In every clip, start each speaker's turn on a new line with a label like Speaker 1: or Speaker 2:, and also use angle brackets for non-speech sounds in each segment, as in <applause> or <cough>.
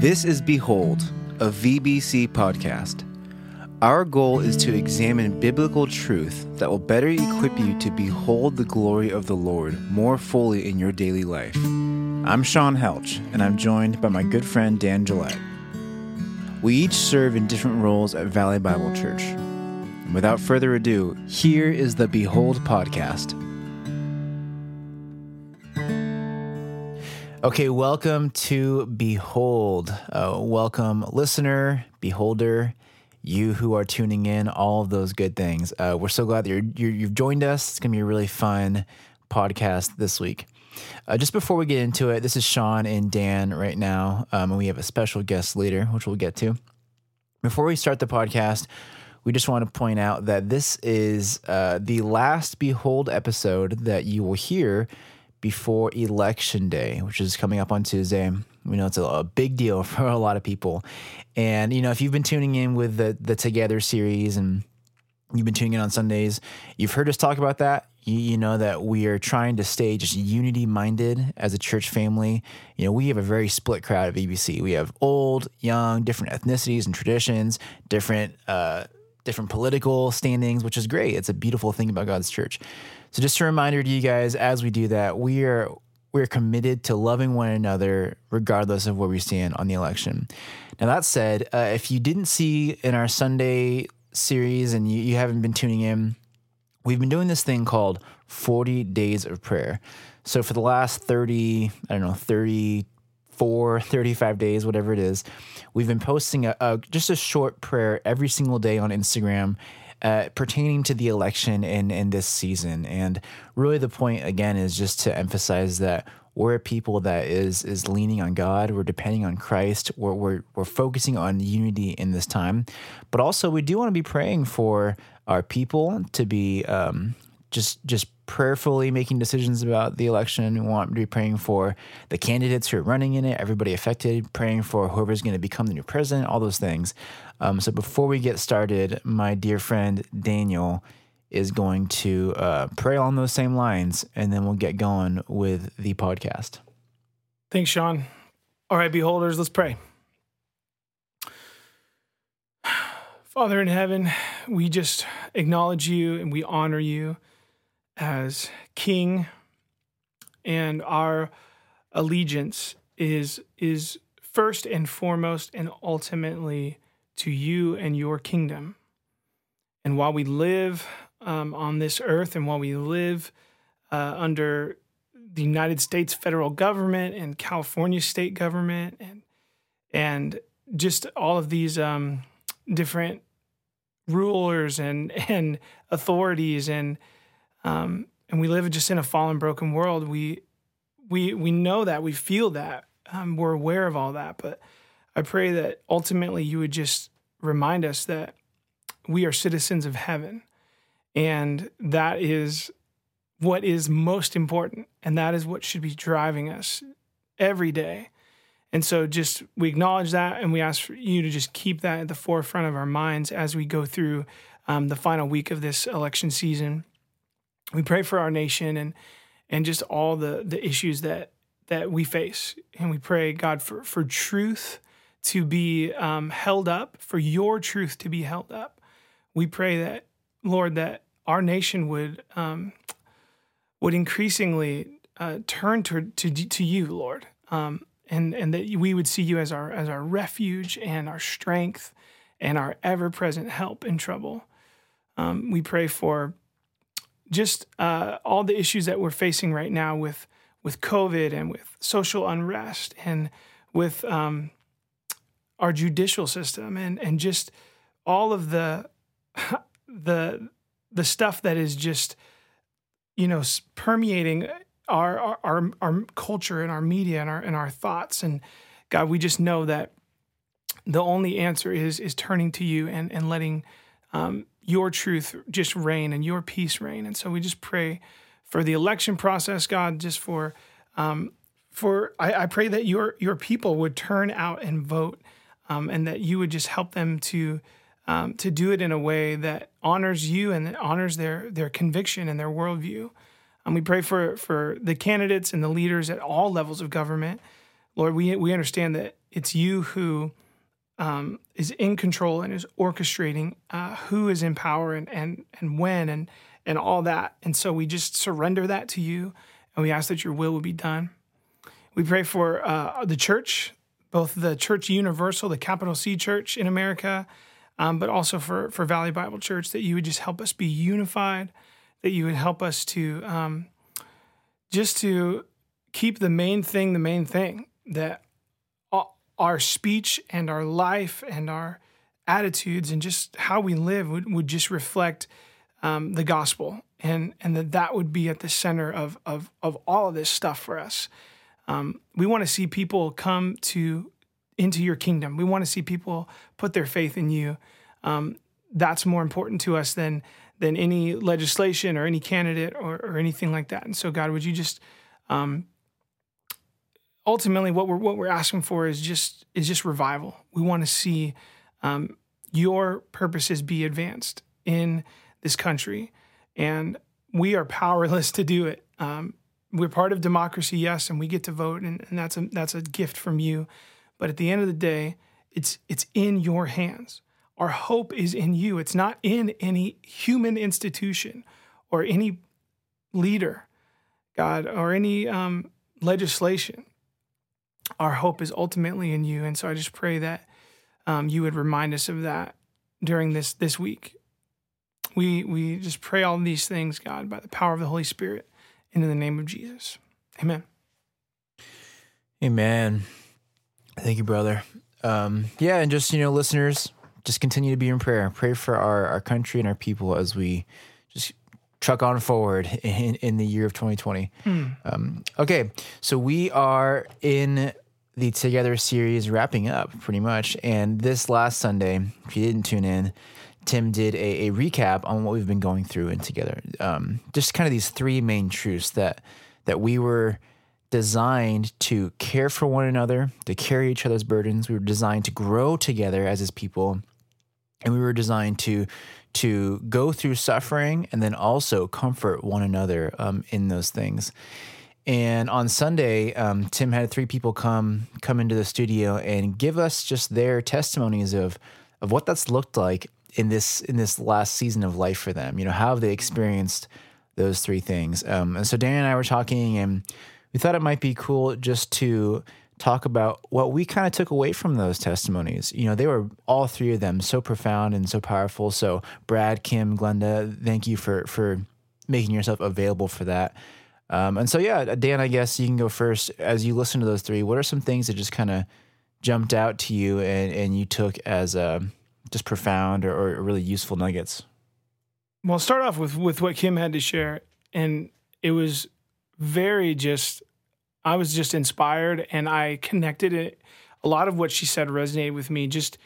Speaker 1: This is Behold, a VBC podcast. Our goal is to examine biblical truth that will better equip you to behold the glory of the Lord more fully in your daily life. I'm Sean Helch, and I'm joined by my good friend Dan Gillette. We each serve in different roles at Valley Bible Church. And without further ado, here is the Behold podcast. Okay, welcome to Behold. Uh, welcome, listener, beholder, you who are tuning in, all of those good things. Uh, we're so glad that you're, you're, you've joined us. It's going to be a really fun podcast this week. Uh, just before we get into it, this is Sean and Dan right now, um, and we have a special guest later, which we'll get to. Before we start the podcast, we just want to point out that this is uh, the last Behold episode that you will hear before Election Day, which is coming up on Tuesday. We know it's a, a, big deal <laughs> for a lot of people. And, you know, if you've been tuning in with the, the Together series and you've been tuning in on Sundays, you've heard us talk about that. You, you know that we are trying to stay just unity minded as a church family. You know, we have a very split crowd at VBC. We have old, young, different ethnicities and traditions, different, uh, different political standings, which is great. It's a beautiful thing about God's church. So just a reminder to you guys as we do that, we are we're committed to loving one another regardless of where we stand on the election. Now that said, uh, if you didn't see in our Sunday series and you, you haven't been tuning in, we've been doing this thing called 40 days of prayer. So for the last 30, I don't know, 34, 35 days, whatever it is, we've been posting a, a just a short prayer every single day on Instagram uh, pertaining to the election in, in this season. And really, the point again is just to emphasize that we're a people that is is leaning on God. We're depending on Christ. We're, we're, we're focusing on unity in this time. But also, we do want to be praying for our people to be um, just just prayerfully making decisions about the election. We want to be praying for the candidates who are running in it, everybody affected, praying for whoever's going to become the new president, all those things. Um, so before we get started, my dear friend Daniel is going to uh, pray on those same lines, and then we'll get going with the podcast.
Speaker 2: Thanks, Sean. All right, beholders, let's pray. <sighs> Father in heaven, we just acknowledge you and we honor you as king and our allegiance is is first and foremost and ultimately to you and your kingdom. And while we live um, on this earth and while we live uh, under the United States federal government and California state government and and just all of these um, different rulers and and authorities and um, and we live just in a fallen, broken world. We we we know that we feel that um, we're aware of all that. But I pray that ultimately you would just remind us that we are citizens of heaven, and that is what is most important, and that is what should be driving us every day. And so, just we acknowledge that, and we ask for you to just keep that at the forefront of our minds as we go through um, the final week of this election season we pray for our nation and and just all the the issues that that we face. And we pray god for for truth to be um, held up for your truth to be held up. We pray that lord that our nation would um, would increasingly uh, turn to, to to you lord um, and and that we would see you as our as our refuge and our strength and our ever present help in trouble. Um, we pray for just uh, all the issues that we're facing right now with with COVID and with social unrest and with um, our judicial system and and just all of the <laughs> the the stuff that is just you know permeating our our our, culture and our media and our and our thoughts. And God we just know that the only answer is is turning to you and and letting um, your truth just reign and your peace reign. And so we just pray for the election process, God, just for um, for I, I, pray that your your people would turn out and vote, um, and that you would just help them to um, to do it in a way that honors you and that honors their their conviction and their worldview. And we pray for for the candidates and the leaders at all levels of government. Lord, we we understand that it's you who um, is in control and is orchestrating uh, who is in power and, and and when and and all that. And so we just surrender that to you, and we ask that your will will be done. We pray for uh, the church, both the Church Universal, the capital C Church in America, um, but also for for Valley Bible Church, that you would just help us be unified, that you would help us to um, just to keep the main thing the main thing that our speech and our life and our attitudes and just how we live would, would just reflect um, the gospel and and that that would be at the center of of of all of this stuff for us. Um, we want to see people come to into your kingdom. We want to see people put their faith in you. Um, that's more important to us than than any legislation or any candidate or, or anything like that. And so, God, would you just um, ultimately what we're what we're asking for is just is just revival. We want to see um, your purposes be advanced in this country, and we are powerless <laughs> to do it. Um, we're part of democracy, yes, and we get to vote, and, and that's a that's a gift from you. But at the end of the day, it's it's in your hands. Our hope is in you. It's not in any human institution or any leader, God, or any um, legislation our hope is ultimately in you. And so I just pray that um, you would remind us of that during this this week. We we just pray all these things, God, by the power of the Holy Spirit, and in the name of Jesus. Amen.
Speaker 1: Amen. Thank you, brother. Um, yeah, and just you know, listeners, just continue to be in prayer. Pray for our our country and our people as we just truck on forward in, in the year of 2020. Hmm. Um, okay, so we are in the Together series wrapping up pretty much. And this last Sunday, if you didn't tune in, Tim did a, a recap on what we've been going through in Together. Um, just kind of these three main truths that that we were designed to care for one another, to carry each other's burdens. We were designed to grow together as his people, and we were designed to to go through suffering and then also comfort one another um, in those things. And on Sunday, um, Tim had three people come come into the studio and give us just their testimonies of of what that's looked like in this in this last season of life for them. You know, how have they experienced those three things? Um, and so Dan and I were talking, and we thought it might be cool just to talk about what we kind of took away from those testimonies. You know, they were all three of them so profound and so powerful. So Brad, Kim, Glenda, thank you for for making yourself available for that. Um, and so, yeah, Dan, I guess you can go first. As you listen to those three, what are some things that just kind of jumped out to you and, and you took as uh, just profound or, or really useful nuggets?
Speaker 2: Well, start off with, with what Kim had to share. And it was very just, I was just inspired and I connected it. A lot of what she said resonated with me. Just,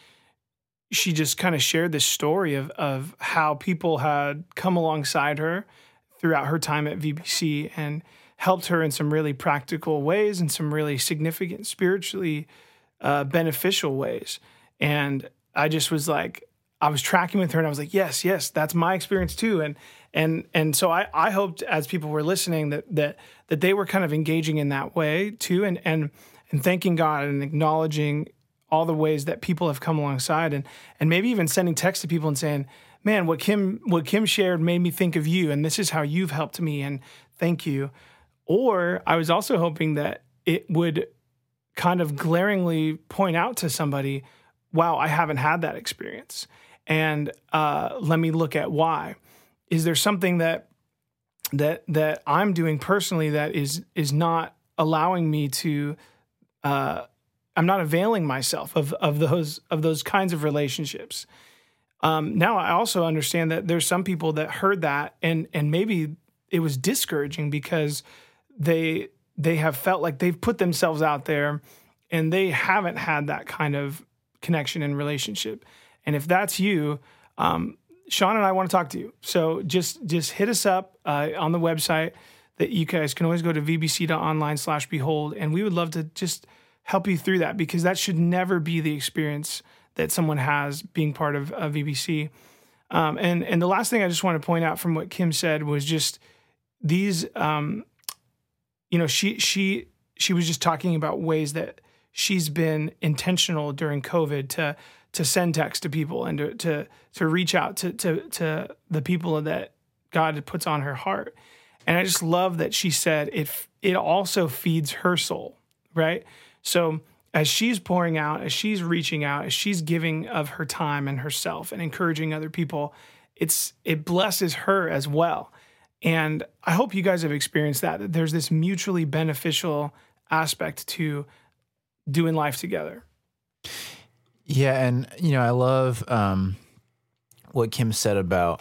Speaker 2: she just kind of shared this story of, of how people had come alongside her throughout her time at VBC and helped her in some really practical ways and some really significant spiritually uh, beneficial ways. And I just was like, I was tracking with her and I was like, yes, yes, that's my experience too. And and and so I, I hoped as people were listening that that that they were kind of engaging in that way too and and and thanking God and acknowledging all the ways that people have come alongside and and maybe even sending texts to people and saying, man, what Kim what Kim shared made me think of you, and this is how you've helped me, and thank you. Or I was also hoping that it would kind of glaringly point out to somebody, wow, I haven't had that experience, and uh, let me look at why. Is there something that that that I'm doing personally that is is not allowing me to uh, I'm not availing myself of of those of those kinds of relationships. Um, now I also understand that there's some people that heard that and and maybe it was discouraging because they they have felt like they've put themselves out there and they haven't had that kind of connection and relationship. And if that's you, um, Sean and I want to talk to you. So just just hit us up uh, on the website that you guys can always go to vbc.online slash behold and we would love to just help you through that because that should never be the experience that someone has being part of, VBC. Um, and and the last thing I just want to point out from what Kim said was just these. Um, you know, she she she was just talking about ways that she's been intentional during COVID to to send text to people and to to, to reach out to, to to the people that God puts on her heart. And I just love that she said it it also feeds her soul, right? So as she's pouring out, as she's reaching out, as she's giving of her time and herself and encouraging other people, it's it blesses her as well. And I hope you guys have experienced that, that there's this mutually beneficial aspect to doing life together.
Speaker 1: Yeah, and you know, I love um, what Kim said about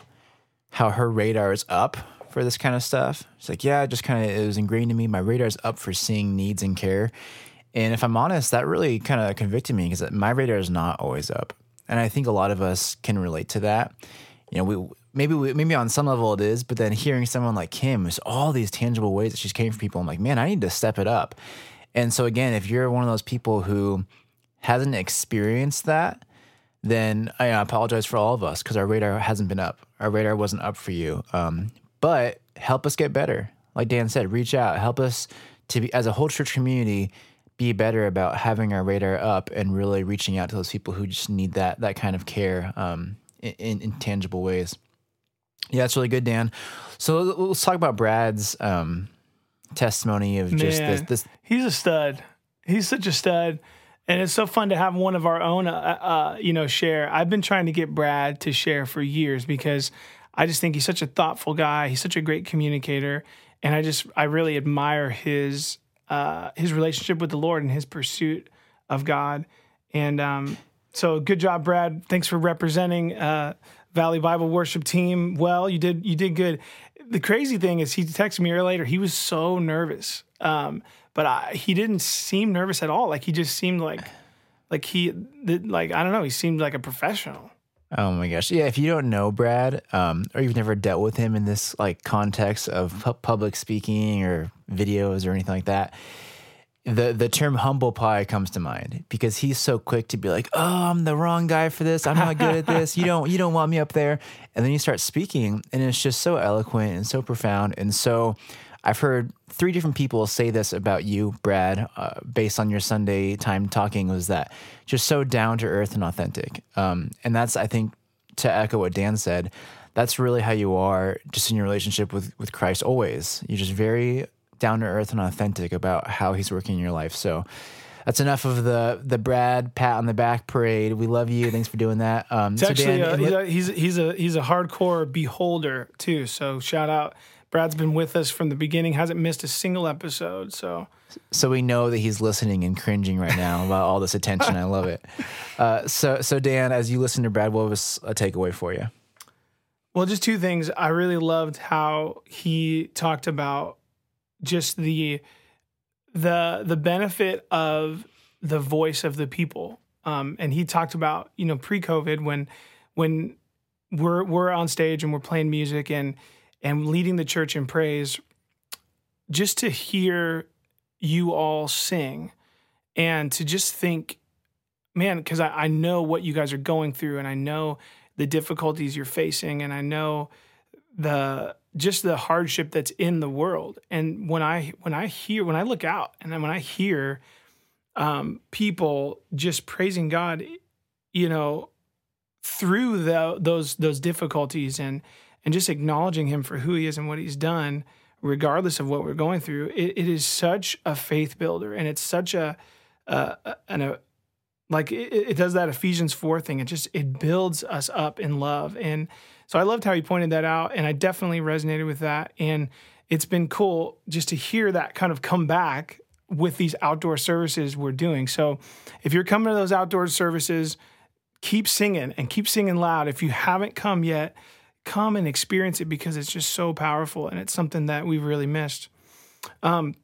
Speaker 1: how her radar is up for this kind of stuff. It's like, yeah, just kind of it was ingrained in me. My radar is up for seeing needs and care. And if I'm honest, that really kind of convicted me because my radar is not always up. And I think a lot of us can relate to that. You know, we maybe we, maybe on some level it is, but then hearing someone like Kim, there's all these tangible ways that she's caring for people. I'm like, man, I need to step it up. And so again, if you're one of those people who hasn't experienced that, then I apologize for all of us because our radar hasn't been up. Our radar wasn't up for you. Um, but help us get better. Like Dan said, reach out, help us to be as a whole church community be better about having our radar up and really reaching out to those people who just need that that kind of care um, in, in, tangible ways. Yeah, that's really good, Dan. So let's talk about Brad's um, testimony of just Man, this, this.
Speaker 2: He's a stud. He's such a stud, and it's so fun to have one of our own, uh, uh, you know, share. I've been trying to get Brad to share for years because I just think he's such a thoughtful guy. He's such a great communicator, and I just I really admire his uh, his relationship with the Lord and his pursuit of God. And um, so, good job, Brad. Thanks for representing uh, Valley Bible Worship Team. Well, you did you did good. The crazy thing is, he texted me earlier. He was so nervous, um, but I, he didn't seem nervous at all. Like he just seemed like like he like I don't know. He seemed like a professional.
Speaker 1: Oh my gosh. Yeah, if you don't know Brad, um, or you've never dealt with him in this like context of pu- public speaking or videos or anything like that, the the term humble pie comes to mind because he's so quick to be like, "Oh, I'm the wrong guy for this. I'm not good at this. You don't you don't want me up there." And then you start speaking and it's just so eloquent and so profound and so I've heard three different people say this about you, Brad, uh, based on your Sunday time talking, was that just so down to earth and authentic. Um, and that's, I think, to echo what Dan said, that's really how you are just in your relationship with, with Christ always. You're just very down to earth and authentic about how he's working in your life. So, that's enough of the the Brad pat on the back parade. We love you. Thanks for doing that.
Speaker 2: Um, it's so actually Dan, a, he's, a, he's a he's a hardcore beholder too. So shout out Brad's been with us from the beginning, hasn't missed a single episode. So,
Speaker 1: so we know that he's listening and cringing right now about all this attention. I love it. Uh, so, so Dan, as you listen to Brad, what was a takeaway for you?
Speaker 2: Well, just two things. I really loved how he talked about just the the the benefit of the voice of the people. Um, and he talked about you know pre-COVID when when we're we're on stage and we're playing music and and leading the church in praise, just to hear you all sing and to just think, man, because I, I know what you guys are going through and I know the difficulties you're facing and I know the just the hardship that's in the world. And when I when I hear when I look out and then when I hear um, people just praising God, you know, through the, those those difficulties and and just acknowledging him for who he is and what he's done, regardless of what we're going through, it, it is such a faith builder, and it's such a, uh, an a like it, it, does that Ephesians four thing. It just it builds us up in love, and so I loved how he pointed that out, and I definitely resonated with that, and it's been cool just to hear that kind of come back with these outdoor services we're doing. So if you're coming to those outdoor services, keep singing and keep singing loud. If you haven't come yet, come and experience it because it's just so powerful and it's something that we've really missed. Um,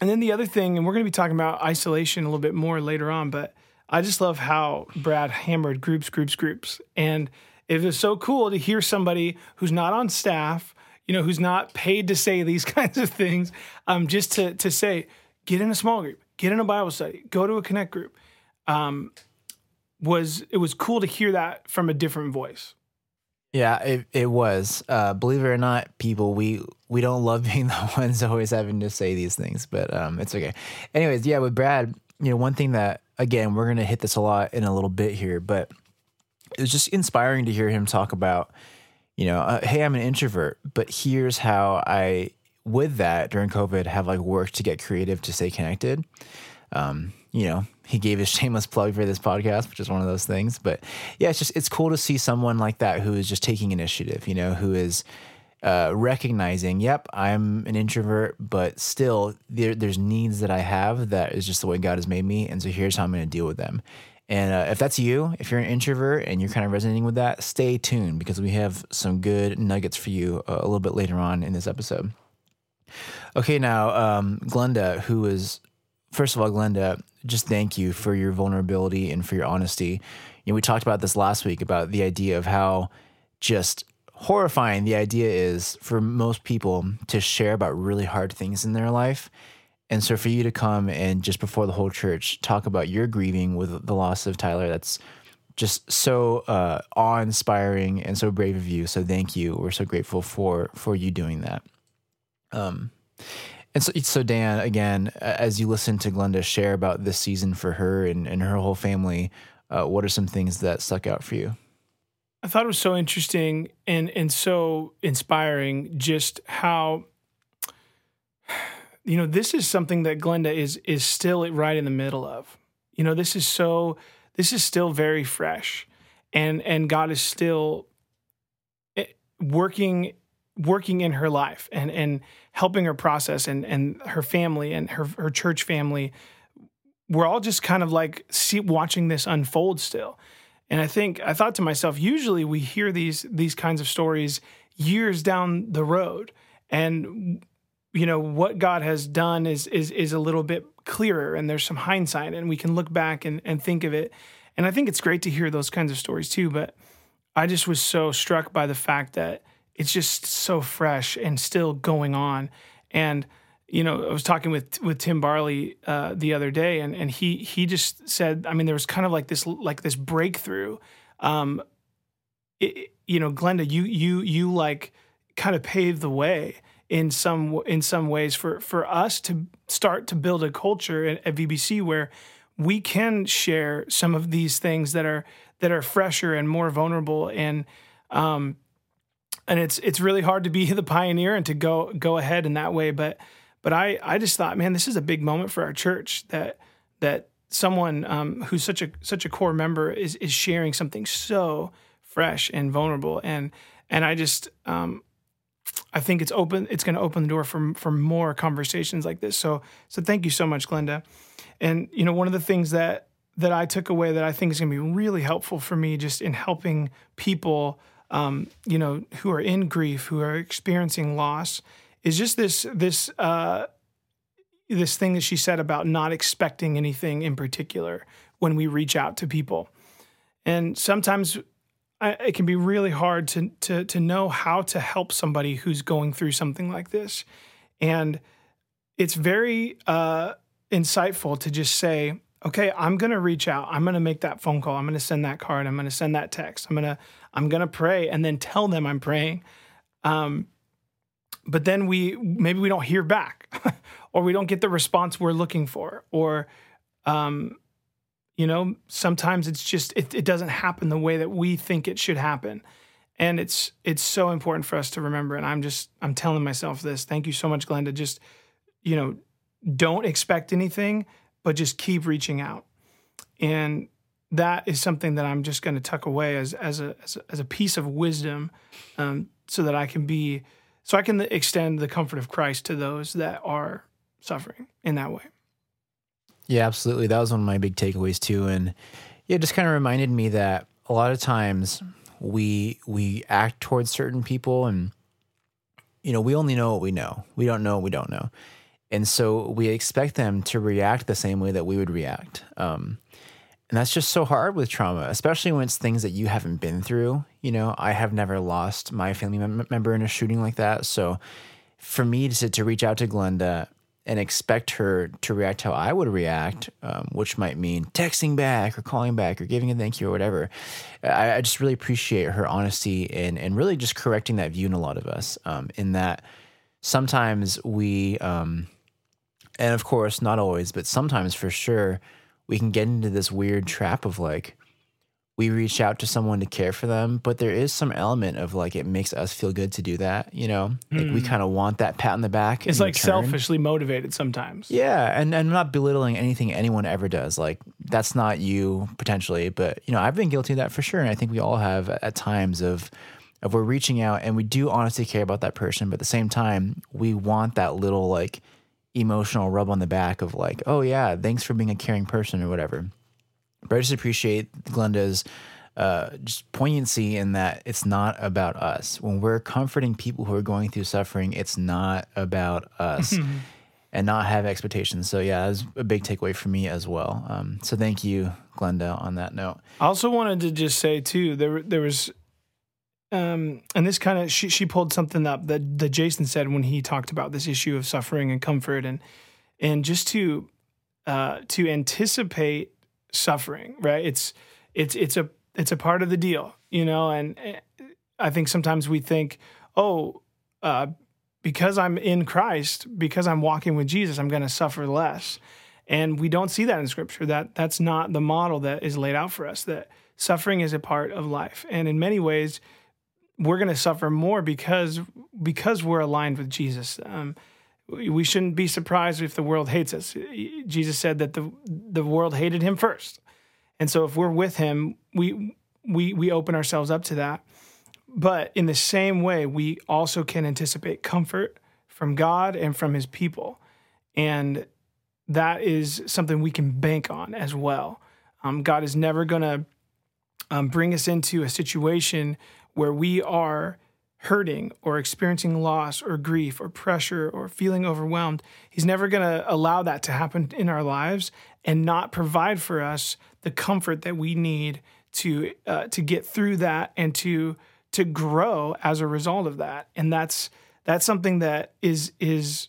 Speaker 2: and then the other thing, and we're going to be talking about isolation a little bit more later on, but I just love how Brad hammered groups, groups, groups. And it was so cool to hear somebody who's not on staff, you know, who's not paid to say <laughs> these kinds of things, um, just to, to say, get in a small group, get in a Bible study, go to a connect group. Um, was it was cool to hear that from a different voice.
Speaker 1: Yeah, it, it was. Uh, believe it or not, people, we we don't love being <laughs> the ones always having to say these things, but um, it's okay. Anyways, yeah, with Brad, you know, one thing that again we're gonna hit this a lot in a little bit here, but it was just inspiring to hear him talk about, you know, uh, hey, I'm an introvert, but here's how I, with that during COVID, have like worked to get creative to stay connected. Um, you know, he gave his <laughs> shameless plug for this podcast, which is one of those things. But yeah, it's just it's cool to see someone like that who is just taking initiative. You know, who is uh, recognizing, yep, I'm an introvert, but still there, there's needs that I have that is just the way God has made me, and so here's how I'm going to deal with them. And uh, if that's you, if you're an introvert and you're kind of resonating with that, stay tuned because we have some good nuggets for you uh, a little bit later on in this episode. Okay, now um, Glenda, who is first of all, Glenda, just thank you for your vulnerability and for your honesty. You know, we talked about this last week about the idea of how just horrifying the idea is for most people to share about really hard things in their life. And so for you to come and just before the whole church talk about your grieving with the loss of Tyler, that's just so uh, awe-inspiring and so brave of you. So thank you. We're so grateful for for you doing that. Um, and so, so Dan, again, as you listen to Glenda share about this season for her and, and her whole family, uh, what are some things that stuck out for you?
Speaker 2: I thought it was so interesting and and so inspiring just how <sighs> you know this is something that Glenda is is still right in the middle of. You know, this is so this is still very fresh and and God is still eh, working working in her life and and helping her process and and her family and her her church family we're all just kind of like see, watching this unfold still. And i think i thought to myself usually we hear these these kinds of stories years down the road. And you know what god has done is is is a little bit clearer and there's some hindsight and we can look back and and think of it. And i think it's great to hear those kinds of stories too but i just was so struck by the fact that it's just so fresh and still going on. And you know, I was talking with with Tim Barley uh, the other day, and and he he just said, I mean, there was kind of like this like this breakthrough. Um, it, you know, Glenda, you you you like kind of paved the way in some in some ways for for us to start to build a culture at, at VBC where we can share some of these things that are that are fresher and more vulnerable and um, and it's it's really hard to be <laughs> the pioneer and to go go ahead in that way. But but I I just thought, man, this is a big moment for our church that that someone um, who's such a such a core member is is sharing something so fresh and vulnerable and and I just um, I think it's open it's going to open the door for for more conversations like this. So so thank you so much, Glenda. And you know one of the things that that I took away that I think is going to be really helpful for me just in helping people um, you know, who are in grief, who are experiencing loss, is just this this uh, this thing that she said about not expecting anything in particular when we reach out to people, and sometimes I, it can be really hard to to to know how to help somebody who's going through something like this, and it's very uh, insightful to just say, okay, I'm going to reach out. I'm going to make that phone call. I'm going to send that card. I'm going to send that text. I'm going to I'm going to pray and then tell them I'm praying. Um, but then we maybe we don't hear back <laughs> or we don't get the response we're looking for or um, you know sometimes it's just it, it doesn't happen the way that we think it should happen. And it's it's so important for us to remember. And i'm just i'm telling myself this. Thank you so much glenda. Just you know don't expect anything but just keep reaching out. And that is something that I'm just going to tuck away as as a, as a, as a piece of wisdom, um, so that I can be so I can extend the comfort of Christ to those that are suffering in that way.
Speaker 1: Yeah, absolutely. That was one of my big takeaways too, and yeah, it just kind of reminded me that a lot of times we we act towards certain people, and you know we only know what we know. We don't know what we don't know, and so we expect them to react the same way that we would react. Um, and that's just so hard with trauma, especially when it's things that you haven't been through. You know, I have never lost my family mem- member in a shooting like that. So for me to, to reach out to Glenda and expect her to react how I would react, um, which might mean texting back or calling back or giving a thank you or whatever. I, I just really appreciate her honesty and, and really just correcting that view in a lot of us. Um, in that sometimes we, um, And of course, not always, but sometimes for sure, we can get into this weird trap of like, we reach out to someone to care for them, but there is some element of like it makes us feel good to do that, you know? Like we hmm. kind of want that pat on the back.
Speaker 2: It's like
Speaker 1: return.
Speaker 2: selfishly motivated sometimes.
Speaker 1: Yeah, and and I'm not belittling anything anyone ever does. Like that's not you potentially, but you know, I've been guilty of that for sure, and I think we all have at times of of we're reaching out and we do honestly care about that person, but at the same time, we want that little like emotional rub on the back of like, oh yeah, thanks for being a caring person or whatever. But I just appreciate Glenda's uh, just poignancy in that it's not about us. When we're comforting people who are going through suffering, it's not about us <laughs> and not have expectations. So, yeah, that's a big takeaway for me as well. Um, so, thank you, Glenda, on that note.
Speaker 2: I also wanted to just say too, there there was, um, and this kind of she she pulled something up that that Jason said when he talked about this issue of suffering and comfort and and just to uh, to anticipate suffering, right? It's it's it's a it's a part of the deal, you know. And eh, I think sometimes we think, oh, uh, because I'm in Christ, because I'm walking with Jesus, I'm going to suffer less. And we don't see that in Scripture. That that's not the model that is laid out for us. That suffering is a part of life, and in many ways, we're going to suffer more because because we're aligned with Jesus. Um, we shouldn't be surprised if the world hates us. Jesus said that the the world hated him first, and so if we're with him, we we we open ourselves up to that. But in the same way, we also can anticipate comfort from God and from His people, and that is something we can bank on as well. Um, God is never going to um, bring us into a situation where we are hurting or experiencing loss or grief or pressure or feeling overwhelmed. He's never going to allow that to happen in our lives and not provide for us the comfort that we need to uh, to get through that and to to grow as a result of that. And that's that's something that is is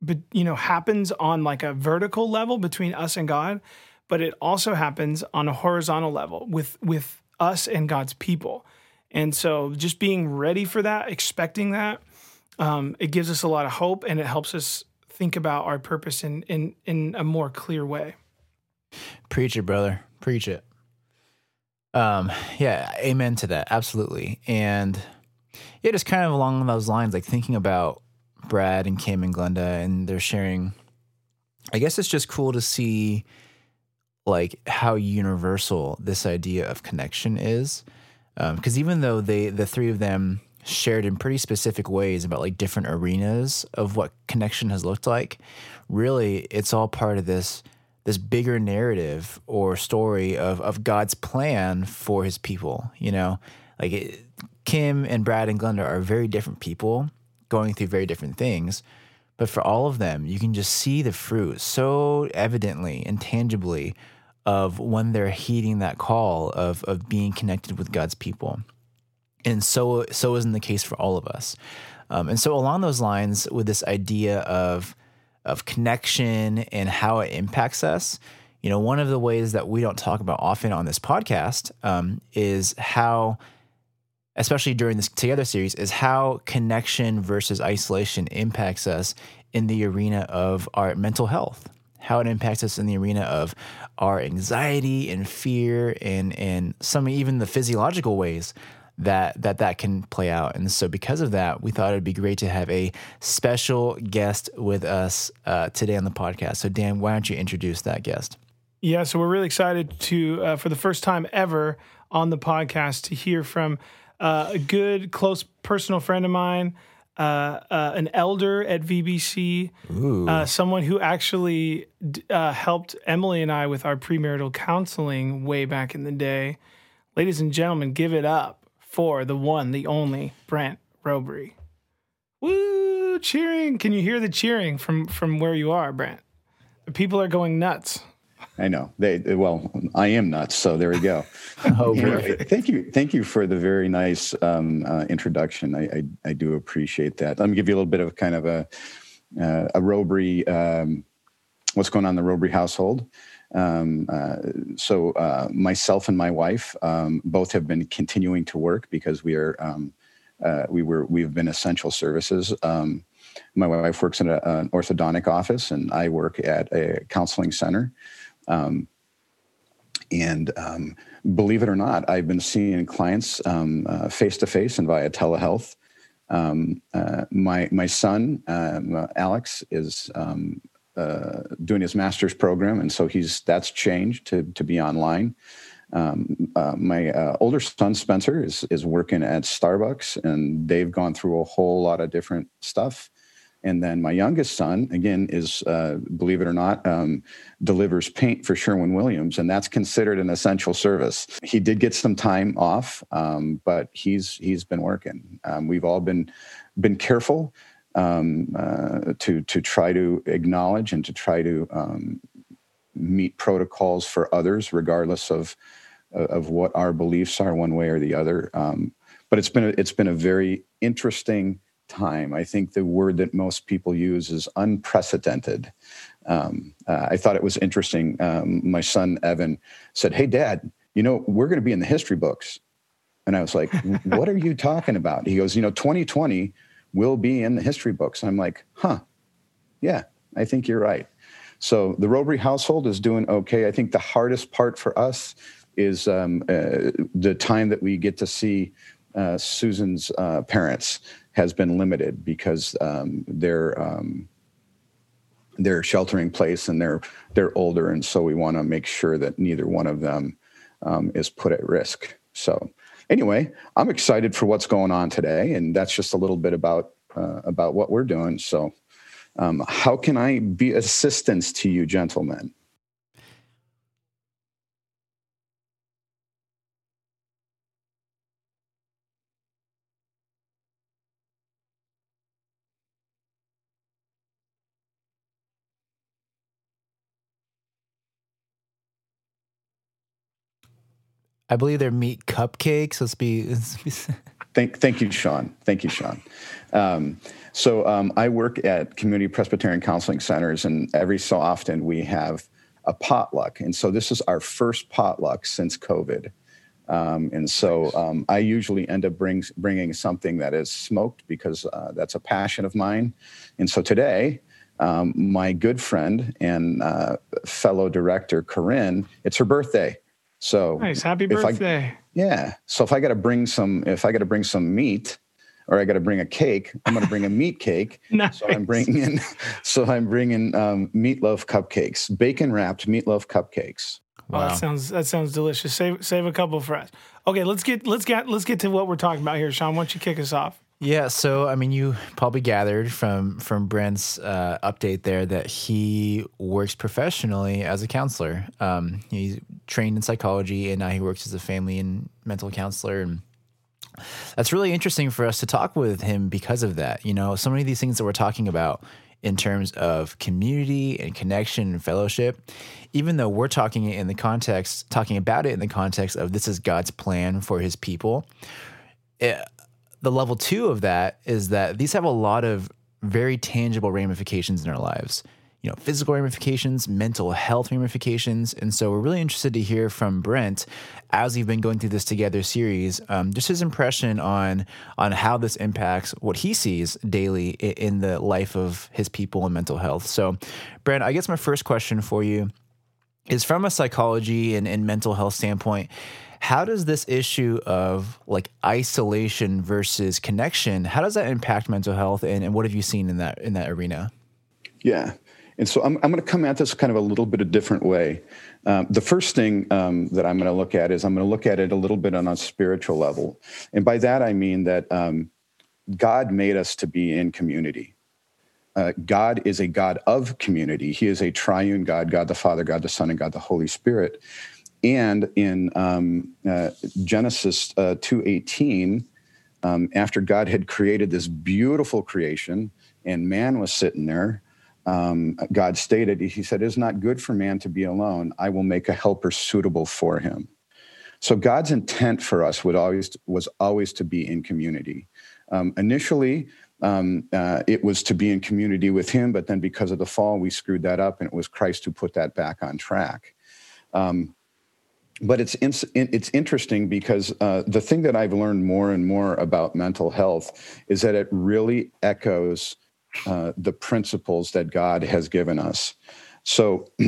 Speaker 2: but you know happens on like a vertical level between us and God, but it also happens on a horizontal level with with us and God's people. And so just being ready for that, expecting that, um, it gives us a lot of hope and it helps us think about our purpose in in in a more clear way.
Speaker 1: Preach it, brother. Preach it. Um, yeah, amen to that. Absolutely. And yeah, just kind of along those lines, like thinking about Brad and Kim and Glenda and they're sharing. I guess it's just cool to see like how universal this idea of connection is. Um, because even though they, the three of them shared in pretty specific ways about like different arenas of what connection has looked like, really it's all part of this this bigger narrative or story of of God's plan for His people. You know, like it, Kim and Brad and Glenda are very different people going through very different things, but for all of them, you can just see the fruit so evidently and tangibly of when they're heeding that call of of being connected with God's people. And so so isn't the case for all of us. Um, and so along those lines, with this idea of of connection and how it impacts us, you know, one of the ways that we don't talk about often on this podcast um, is how, especially during this Together series, is how connection versus isolation impacts us in the arena of our mental health, how it impacts us in the arena of our anxiety and fear and and some even the physiological ways that that that can play out. And so because of that, we thought it'd be great to have a special guest with us uh, today on the podcast. So Dan, why don't you introduce that guest?
Speaker 2: Yeah, so we're really excited to, uh, for the first time ever on the podcast, to hear from uh, a good, close personal friend of mine, uh, uh, an elder at VBC, uh, someone who actually d- uh, helped Emily and I with our premarital counseling way back in the day. Ladies and gentlemen, give it up for the one, the only Brent Robry. Woo! Cheering! Can you hear the cheering from from where you are, Brent? The people are going nuts.
Speaker 3: I know they. Well, I am nuts. So there we go. <laughs> <laughs>
Speaker 1: Oh,
Speaker 3: Anyway, thank you, thank you for the very nice um, uh, introduction. I, I, I do appreciate that. Let me give you a little bit of kind of a uh, a Robry. Um, what's going on in the Robry household? Um, uh, so uh, myself and my wife um, both have been continuing to work because we are um, uh, we were we've been essential services. Um, my wife works in a, an orthodontic office, and I work at a counseling center. Um, and um, believe it or not, I've been seeing clients face to face and via telehealth. Um, uh, my my son um, Alex is um, uh, doing his master's program, and so he's that's changed to to be online. Um, uh, my uh, older son Spencer is is working at Starbucks, and they've gone through a whole lot of different stuff. And then my youngest son, again, is uh, believe it or not, um, delivers paint for Sherwin Williams, and that's considered an essential service. He did get some time off, um, but he's he's been working. Um, we've all been been careful um, uh, to to try to acknowledge and to try to um, meet protocols for others, regardless of of what our beliefs are, one way or the other. Um, but it's been a, it's been a very interesting time. I think the word that most people use is unprecedented. Um, uh, I thought it was interesting. Um, my son Evan said, "Hey, Dad, you know we're going to be in the history books," and I was like, <laughs> "What are you talking about?" He goes, "You know, 2020." will be in the history books. I'm like, huh, yeah, I think you're right. So the Robery household is doing okay. I think the hardest part for us is um, uh, the time that we get to see uh, Susan's uh, parents has been limited because um, they're um, they're sheltering place and they're they're older, and so we want to make sure that neither one of them um, is put at risk. So anyway, I'm excited for what's going on today, and that's just a little bit about uh, about what we're doing. So, um, how can I be assistance to you, gentlemen?
Speaker 1: I believe they're meat cupcakes. Let's be. Let's be
Speaker 3: thank, thank you, Sean. Thank you, Sean. Um, so um, I work at community Presbyterian counseling centers, and every so often we have a potluck. And so this is our first potluck since COVID. Um, and so um, I usually end up bring, bringing something that is smoked because uh, that's a passion of mine. And so today, um, my good friend and uh, fellow director, Corinne, it's her birthday. So
Speaker 2: nice, happy birthday!
Speaker 3: I, yeah. So if I got to bring some, if I got to bring some meat, or I got to bring a cake, I'm going to bring a meat cake.
Speaker 2: nice. <laughs>
Speaker 3: So I'm bringing, so I'm bringing um, meatloaf cupcakes, bacon wrapped meatloaf cupcakes.
Speaker 2: Wow. Oh, that sounds that sounds delicious. Save save a couple for us. Okay, let's get let's get let's get to what we're talking about here, Sean. Why don't you kick us off?
Speaker 1: Yeah, so I mean, you probably gathered from from Brent's uh, update there that he works professionally as a counselor. Um, he's trained in psychology, and now he works as a family and mental counselor. And that's really interesting for us to talk with him because of that. You know, so many of these things that we're talking about in terms of community and connection and fellowship, even though we're talking in the context, talking about it in the context of this is God's plan for His people. It, the level two of that is that these have a lot of very tangible ramifications in our lives. You know, physical ramifications, mental health ramifications. And so we're really interested to hear from Brent as we've been going through this together series, um, just his impression on on how this impacts what he sees daily in the life of his people and mental health. So, Brent, I guess my first question for you is from a psychology and, and mental health standpoint how does this issue of like isolation versus connection, how does that impact mental health and, and what have you seen in that in that arena?
Speaker 3: Yeah. And so I'm, I'm going to come at this kind of a little bit a different way. Um, the first thing um, that I'm going to look at is I'm going to look at it a little bit on a spiritual level. And by that, I mean that um, God made us to be in community. Uh, God is a God of community. He is a triune God, God the Father, God the Son, and God the Holy Spirit and in um, uh, Genesis uh, 2:18, um, after God had created this beautiful creation and man was sitting there, um, God stated, He said, "It is not good for man to be alone. I will make a helper suitable for him." So God's intent for us would always was always to be in community. Um, initially, um, uh, it was to be in community with Him, but then because of the fall, we screwed that up, and it was Christ who put that back on track. Um, but it's in, it's interesting because uh, the thing that I've learned more and more about mental health is that it really echoes uh, the principles that God has given us. So <clears throat>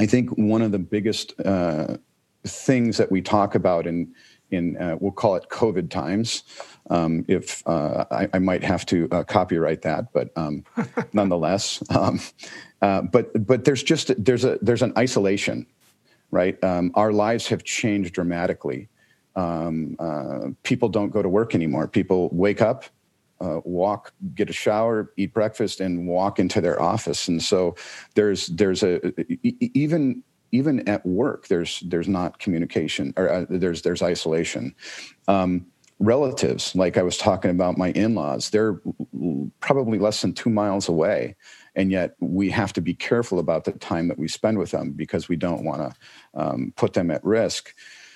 Speaker 3: I think one of the biggest uh, things that we talk about in in uh, we'll call it COVID times. Um, if uh, I, I, might have to uh, copyright that, but um, <laughs> nonetheless, um, uh, but but there's just there's a there's an isolation, right? Um, our lives have changed dramatically. Um, uh, people don't go to work anymore. People wake up, uh, walk, get a shower, eat breakfast, and walk into their office. And so there's there's a even even at work there's there's not communication or uh, there's there's isolation. Um, relatives, like I was talking about my in-laws, they're probably less than two miles away, and yet we have to be careful about the time that we spend with them because we don't want to um, put them at risk.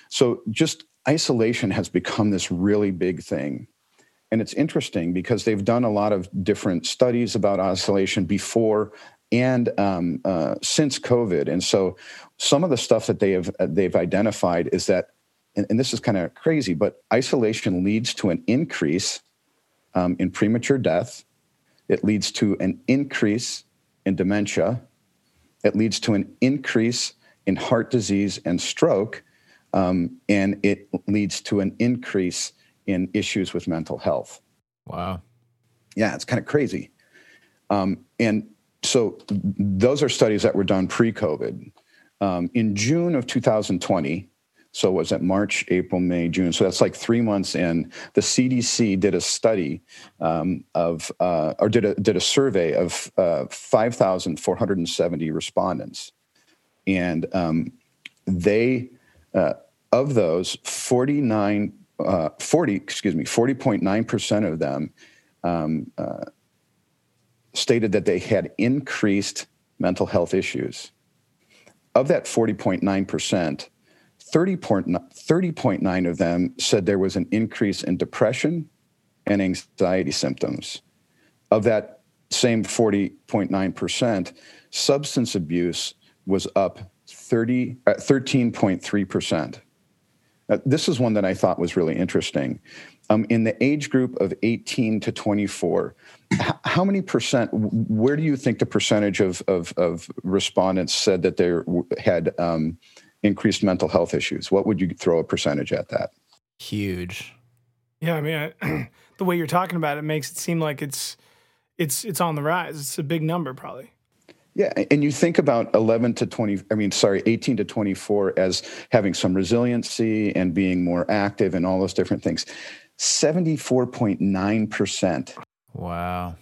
Speaker 3: So just isolation has become this really big thing and it's interesting because they've done a lot of different studies about isolation before and um, uh, since COVID. And so some of the stuff that they have uh, they've identified is that, and, and this is kind of crazy, but isolation leads to an increase um, in premature death. It leads to an increase in dementia. It leads to an increase in heart disease and stroke. Um, and it leads to an increase in issues with mental health.
Speaker 1: Wow.
Speaker 3: Yeah, it's kind of crazy. Um, and so those are studies that were done pre COVID. Um, in June of 2020, so was it March, April, May, June? So that's like three months in. The CDC did a study um, of, uh, or did a did a survey of uh, 5,470 respondents, and um, they uh, of those 49 uh, 40, excuse me, 40.9% of them um, uh, stated that they had increased mental health issues. Of that 40.9%, 30.9 of them said there was an increase in depression and anxiety symptoms. Of that same 40.9%, substance abuse was up 30, uh, 13.3%. Uh, this is one that I thought was really interesting. Um, in the age group of 18 to 24, h- how many percent, where do you think the percentage of, of, of respondents said that they had um, increased mental health issues? What would you throw a percentage at that?
Speaker 1: Huge.
Speaker 2: Yeah, I mean, I, <clears throat> the way you're talking about it makes it seem like it's it's it's on the rise. It's a big number, probably.
Speaker 3: Yeah, and you think about 11 to 20, I mean, sorry, 18 to 24 as having some resiliency and being more active and all those different things. 74.9%.
Speaker 1: Wow.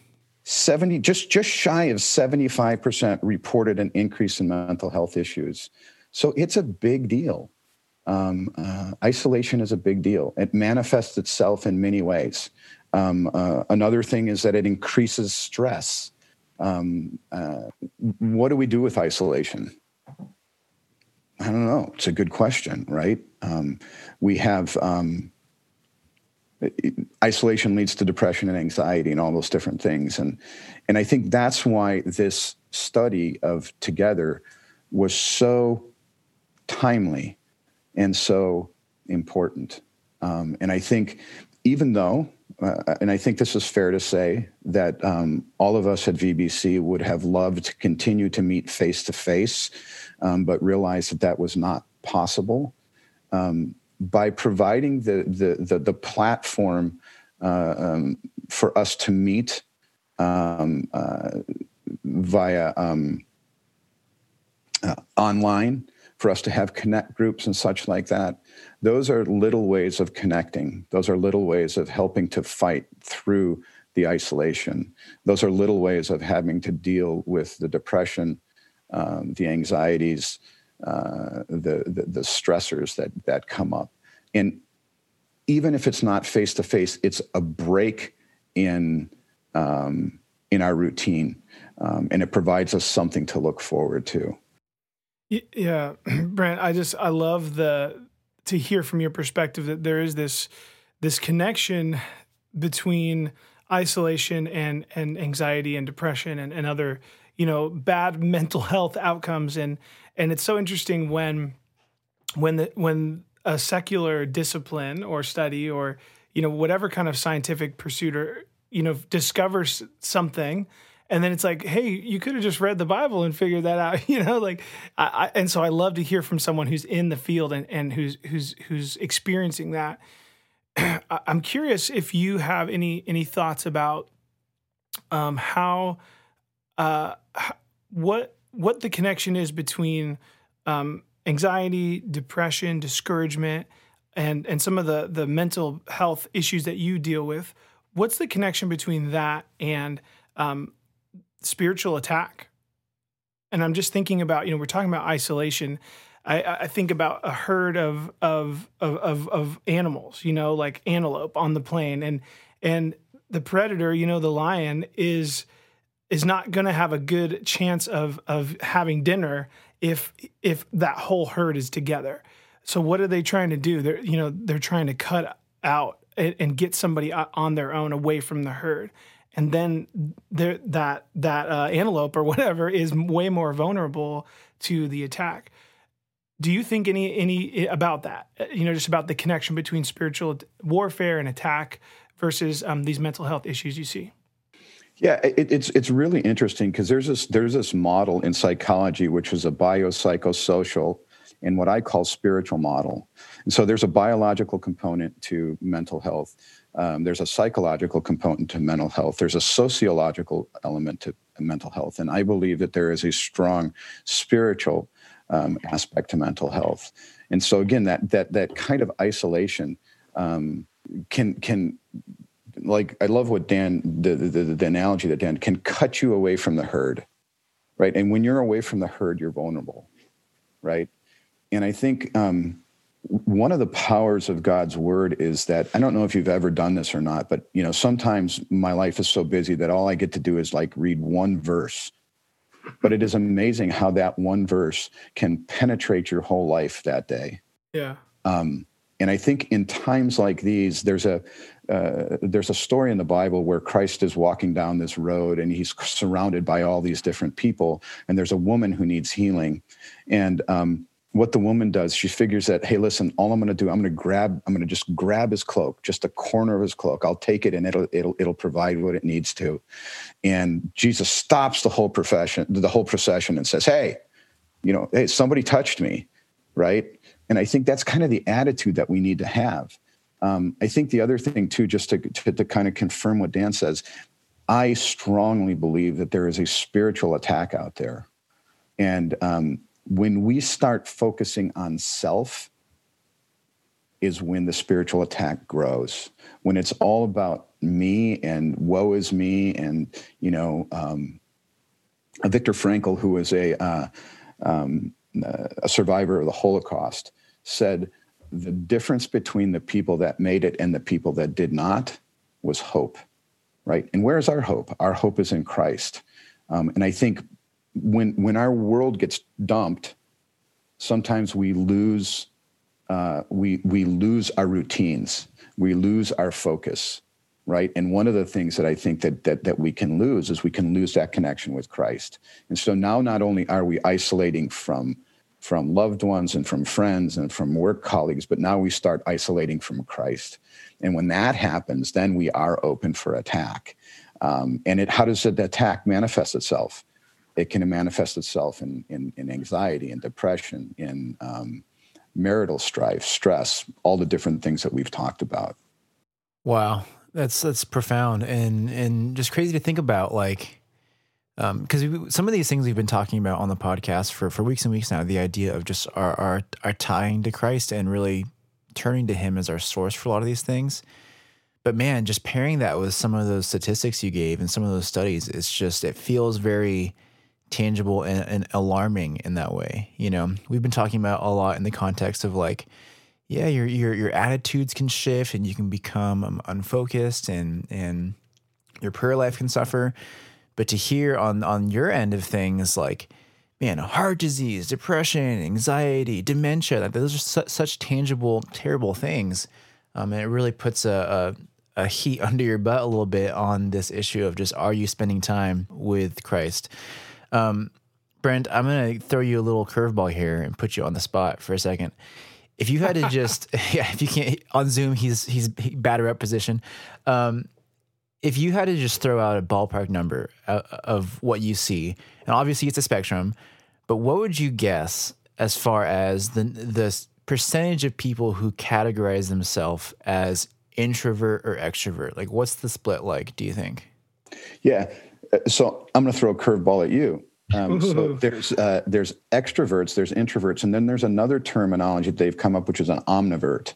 Speaker 3: 70 just just shy of 75% reported an increase in mental health issues. So it's a big deal. Um, uh, isolation is a big deal. It manifests itself in many ways. Um, uh, another thing is that it increases stress um, uh, what do we do with isolation? I don't know. It's a good question, right? Um, we have um, isolation leads to depression and anxiety and all those different things, and and I think that's why this study of Together was so timely and so important. Um, and I think even though uh, and I think this is fair to say that um, all of us at VBC would have loved to continue to meet face to face, but realized that that was not possible. Um, by providing the the the, the platform uh, um, for us to meet um, uh, via um, uh, online, for us to have connect groups and such like that, those are little ways of connecting. Those are little ways of helping to fight through the isolation. Those are little ways of having to deal with the depression, um, the anxieties, uh, the, the, the stressors that that come up. And even if it's not face to face, it's a break in um, in our routine, um, and it provides us something to look forward to.
Speaker 2: Yeah, <clears throat> Brent, I just I love the to hear from your perspective that there is this this connection between isolation and and anxiety and depression and, and other you know bad <laughs> mental health outcomes. And and it's so interesting when when the when a secular discipline or study or you know whatever kind of scientific pursuit or you know discovers something and then it's like hey you could have just read the bible and figured that out <laughs> you know like I, I, and so i love to hear from someone who's in the field and, and who's who's who's experiencing that. <clears throat> I'm curious if you have any any thoughts about um, how uh, what what the connection is between um, anxiety depression discouragement and and some of the the mental health issues that you deal with. What's the connection between that and um, spiritual attack? And I'm just thinking about, you know, we're talking about isolation. I, I think about a herd of, of of of animals, you know, like antelope on the plain, and and the predator, you know, the lion is is not going to have a good chance of of having dinner if if that whole herd is together. So what are they trying to do? They're you know they're trying to cut out and, and get somebody on their own away from the herd and then there, that that uh, antelope or whatever is way more vulnerable to the attack. Do you think any any about that? Uh, you know, just about the connection between spiritual warfare and attack versus um, these mental health issues you see.
Speaker 3: Yeah, it, it's it's really interesting because there's this there's this model in psychology which is a biopsychosocial and what I call spiritual model. And so there's a biological component to mental health. Um, there's a psychological component to mental health. There's a sociological element to mental health. And I believe that there is a strong spiritual um, aspect to mental health. And so again, that that that kind of isolation um, can can like I love what Dan the, the the analogy that Dan can cut you away from the herd, right? And when you're away from the herd, you're vulnerable, right? And I think um, one of the powers of God's word is that I don't know if you've ever done this or not, but you know, sometimes my life is so busy that all I get to do is like read one verse. But it is amazing how that one verse can penetrate your whole life that day.
Speaker 2: Yeah.
Speaker 3: Um, and I think in times like these, there's a uh, there's a story in the Bible where Christ is walking down this road and he's surrounded by all these different people, and there's a woman who needs healing, and um, what the woman does, she figures that, hey, listen, all I'm going to do, I'm going to grab, I'm going to just grab his cloak, just a corner of his cloak. I'll take it and it'll, it'll, it'll provide what it needs to. And Jesus stops the whole profession, the whole procession and says, hey, you know, hey, somebody touched me, right? And I think that's kind of the attitude that we need to have. Um, I think the other thing too, just to, to, to kind of confirm what Dan says, I strongly believe that there is a spiritual attack out there. And um, when we start focusing on self is when the spiritual attack grows. When it's all about me and woe is me and you know um, Viktor Frankl who was a uh, um, a survivor of the holocaust said the difference between the people that made it and the people that did not was hope right? And where's our hope? Our hope is in christ. Um, and i think when when our world gets dumped, sometimes we lose uh, we we lose our routines, we lose our focus, right? And one of the things that I think that that that we can lose is we can lose that connection with Christ. And so now not only are we isolating from from loved ones and from friends and from work colleagues, but now we start isolating from Christ. And when that happens, then we are open for attack. Um, and it, how does that attack manifest itself? It can manifest itself in, in, in anxiety and depression, in um, marital strife, stress, all the different things that we've talked about.
Speaker 1: Wow, that's that's profound and and just crazy to think about. Like, because um, some of these things we've been talking about on the podcast for for weeks and weeks now, the idea of just our our, our tying to Christ and really turning to Him as our source for a lot of these things. But man, just pairing that with some of those statistics you gave and some of those studies, it's just it feels very tangible and, and, alarming in that way. You know, we've been talking about a lot in the context of like, yeah, your your your attitudes can shift and you can become um, unfocused and and your prayer life can suffer. But to hear on on your end of things like, man, heart disease, depression, anxiety, dementia, like those are su- such tangible, terrible things. Um, and it really puts a, a a heat <laughs> under your butt a little bit on this issue of just are you spending time with Christ? Um, Brent, I'm going to throw you a little curveball here and put you on the spot for a second. If you had to <laughs> just, <laughs> yeah, if you can't on Zoom, he's he's batter up position. Um, if you had to just throw out a ballpark number uh, of what you see, and obviously it's a spectrum, but what would you guess as far as the the percentage of people who categorize themselves as introvert or extrovert? Like, what's the split like? Do you think?
Speaker 3: Yeah. So I'm going to throw a curveball at you. Um, so there's uh, there's extroverts, there's introverts, and then there's another terminology that they've come up, which is an omnivert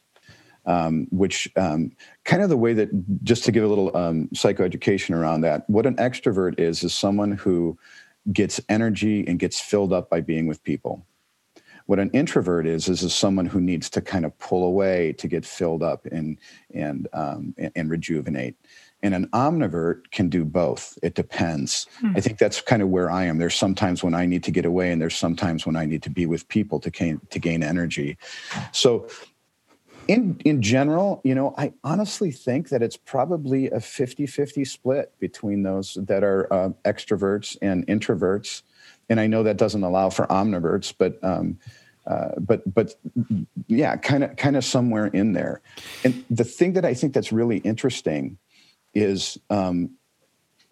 Speaker 3: um, which um, kind of the way that just to give a little um, psychoeducation around that what an extrovert is is someone who gets energy and gets filled up by being with people. What an introvert is is, is someone who needs to kind of pull away to get filled up and and um, and, and, rejuvenate and an omnivert can do both. It depends. Hmm. i think that's kind of where i am. There's sometimes when i need to get away and there's sometimes when i need to be with people to gain to gain energy. So in in general you know i honestly think that it's probably a 50-50 split between those that are uh, extroverts and introverts. And i know that doesn't allow for omniverts but um, uh, but but yeah kind of kind of somewhere in there. And the thing that i think that's really interesting is um,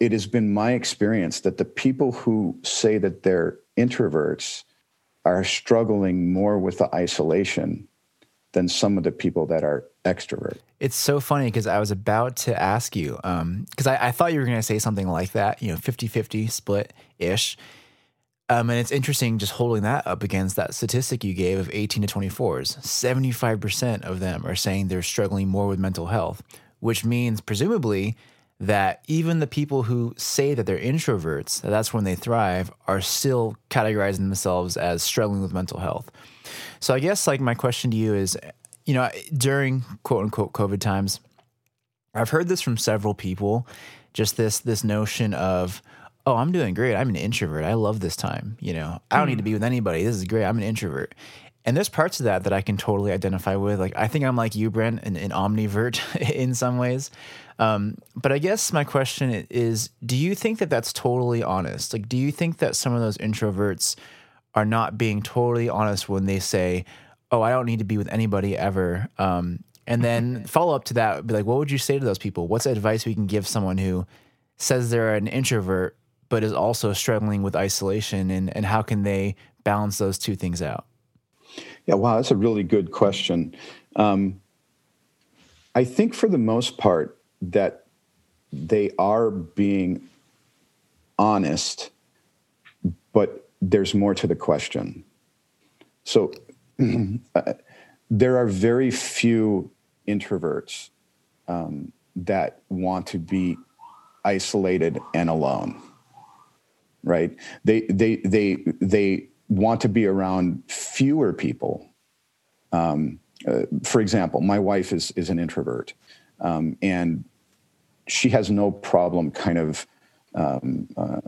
Speaker 3: it has been my experience that the people who say that they're introverts are struggling more with the isolation than some of the people that are extrovert.
Speaker 1: It's so funny because I was about to ask you, because um, I, I, thought you were going to say something like that, you know, 50 50 split ish. Um, and it's interesting just holding that up against that statistic you gave of 18 to 24s. 75% of them are saying they're struggling more with mental health, which means presumably that even the people who say that they're introverts, that that's when they thrive, are still categorizing themselves as struggling with mental health. So I guess like my question to you is, you know, during quote unquote COVID times, I've heard this from several people, just this this notion of, oh, I'm doing great. I'm an introvert. I love this time. You know, I don't mm. need to be with anybody. This is great. I'm an introvert. And there's parts of that that I can totally identify with. Like I think I'm like you, Brent, an, an omnivert <laughs> in some ways. Um, but I guess my question is, do you think that that's totally honest? Like, do you think that some of those introverts are not being totally honest when they say, "Oh, I don't need to be with anybody ever." Um, and then <laughs> follow up to that, be like, "What would you say to those people? What's advice we can give someone who says they're an introvert but is also struggling with isolation, and and how can they balance those two things out?"
Speaker 3: Yeah, wow, that's a really good question. Um, I think for the most part that they are being honest, but there's more to the question. So <clears throat> uh, there are very few introverts um, that want to be isolated and alone. Right? They they they they want to be around fewer people. Um, uh, for example, my wife is is an introvert, um, and she has no problem kind of um, uh,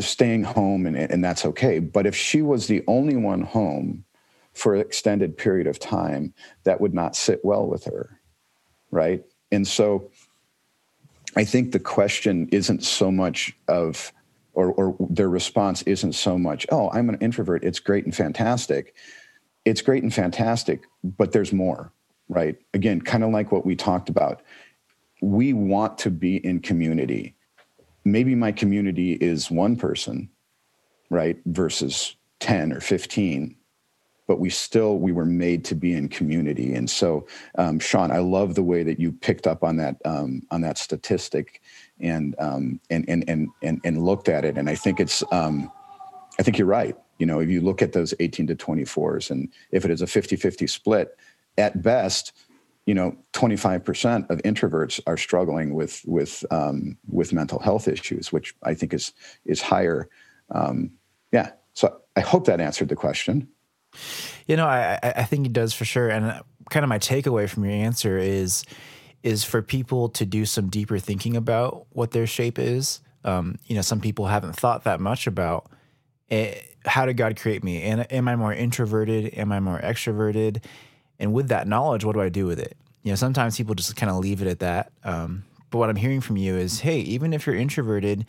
Speaker 3: staying home and, and that's okay. But if she was the only one home for an extended period of time, that would not sit well with her. Right. And so I think the question isn't so much of, or, or their response isn't so much, oh, I'm an introvert. It's great and fantastic. It's great and fantastic, but there's more, right? Again, kind of like what we talked about. We want to be in community maybe my community is one person, right, versus 10 or 15 but we still we were made to be in community. And so um, sean i love the way that you picked up on that um, on that statistic and, um, and, and and and and looked at it. And i think it's um, i think you're right. You know if you look at those 18 to 24s and if it is a 50-50 split at best you know 25% of introverts are struggling with with um, with mental health issues which i think is is higher um, yeah. So i hope that answered the question
Speaker 1: you know i i think it does for sure. And kind of my takeaway from your answer is is for people to do some deeper thinking about what their shape is. Um, you know some people haven't thought that much about it, eh, how did god create me? And am i more introverted? Am i more extroverted? And with that knowledge, what do I do with it? You know, sometimes people just kind of leave it at that. Um, but what I'm hearing from you is, hey, even if you're introverted,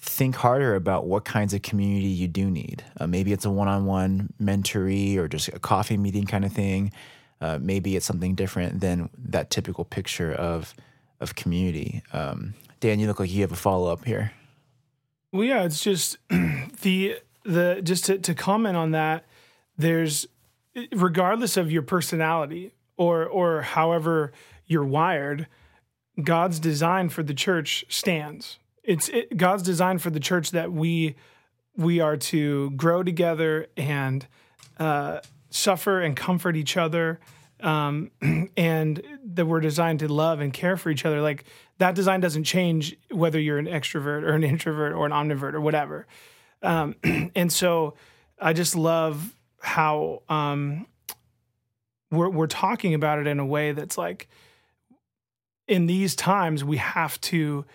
Speaker 1: think harder about what kinds of community you do need. Uh, maybe it's a one-on-one mentoree or just a coffee meeting kind of thing. Uh, maybe it's something different than that typical picture of of community. Um, Dan, you look like you have a follow up here.
Speaker 2: Well, yeah, it's just <clears throat> the the just to, to comment on that. There's regardless of your personality or or however you're wired, God's design for the church stands. It's it, God's design for the church that we we are to grow together and uh, suffer and comfort each other, um, <clears throat> and that we're designed to love and care for each other. Like that design doesn't change whether you're an extrovert or an introvert or an omnivert or whatever. Um, <clears throat> and so I just love how um, we're we're talking about it in a way that's like in these times we have to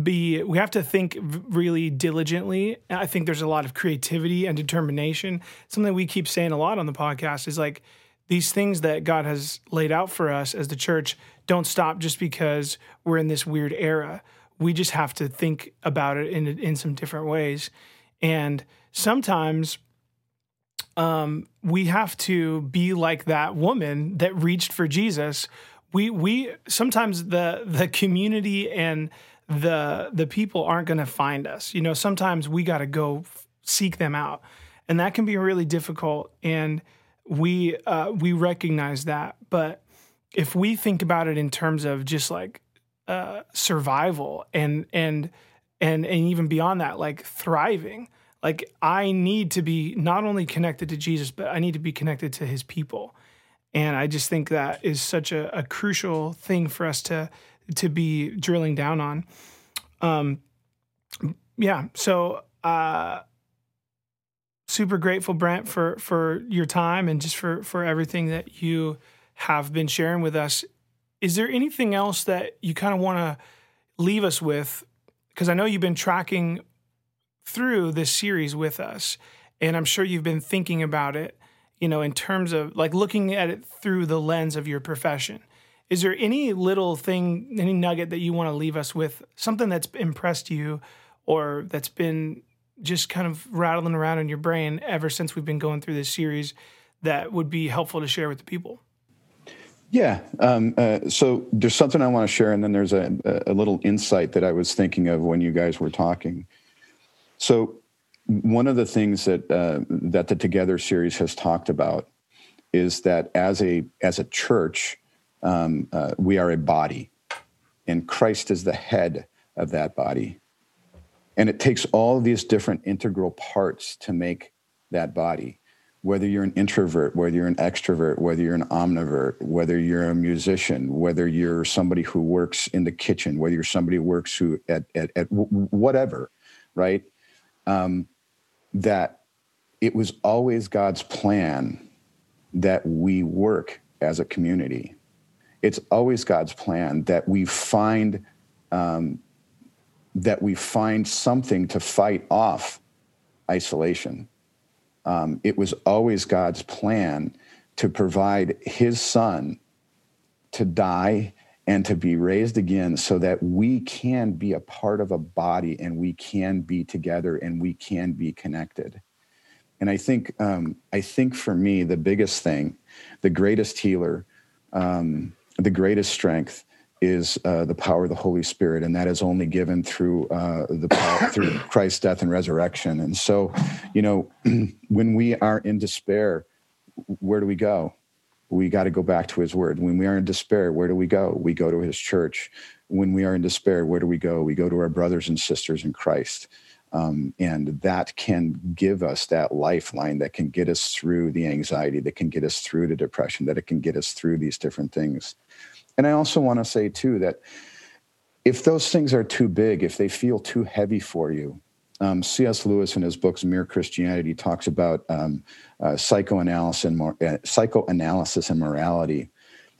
Speaker 2: be we have to think really diligently. I think there's a lot of creativity and determination. Something we keep saying a lot on the podcast is like these things that god has laid out for us as the church don't stop just because we're in this weird era. We just have to think about it in in some different ways. And sometimes um, we have to be like that woman that reached for jesus. We we sometimes the the community and the the people aren't going to find us. You know, sometimes we got to go seek them out, and that can be really difficult. And we uh, we recognize that, but if we think about it in terms of just like uh, survival and and and and even beyond that, like thriving. Like I need to be not only connected to Jesus, but I need to be connected to His people. And I just think that is such a, a crucial thing for us to to be drilling down on. Um, yeah. So uh, super grateful, Brent, for for your time and just for for everything that you have been sharing with us. Is there anything else that you kind of want to leave us with? Because I know you've been tracking through this series with us, and I'm sure you've been thinking about it you know, in terms of like looking at it through the lens of your profession. Is there any little thing, any nugget that you want to leave us with, something that's impressed you or that's been just kind of rattling around in your brain ever since we've been going through this series that would be helpful to share with the people?
Speaker 3: Yeah. Um, uh, so there's something I want to share, and then there's a, a little insight that I was thinking of when you guys were talking. So one of the things that uh, that the Together series has talked about is that as a as a church, um, uh, we are a body, and Christ is the head of that body, and it takes all these different integral parts to make that body. Whether you're an introvert, whether you're an extrovert, whether you're an omnivert, whether you're a musician, whether you're somebody who works in the kitchen, whether you're somebody who works who at at, at whatever, right? Um, that it was always God's plan that we work as a community. It's always God's plan that we find um, that we find something to fight off isolation. Um, it was always God's plan to provide His Son to die and to be raised again so that we can be a part of a body and we can be together and we can be connected and i think um, i think for me the biggest thing the greatest healer um, the greatest strength is uh, the power of the holy spirit and that is only given through uh, the power, through christ's death and resurrection and so you know <clears throat> when we are in despair where do we go we got to go back to his word. When we are in despair, where do we go? We go to his church. When we are in despair, where do we go? We go to our brothers and sisters in Christ. Um, and that can give us that lifeline that can get us through the anxiety, that can get us through the depression, that it can get us through these different things. And I also want to say, too, that if those things are too big, if they feel too heavy for you, um, C.S. Lewis in his books Mere Christianity talks about um, uh, psychoanalysis, and mor- uh, psychoanalysis and morality.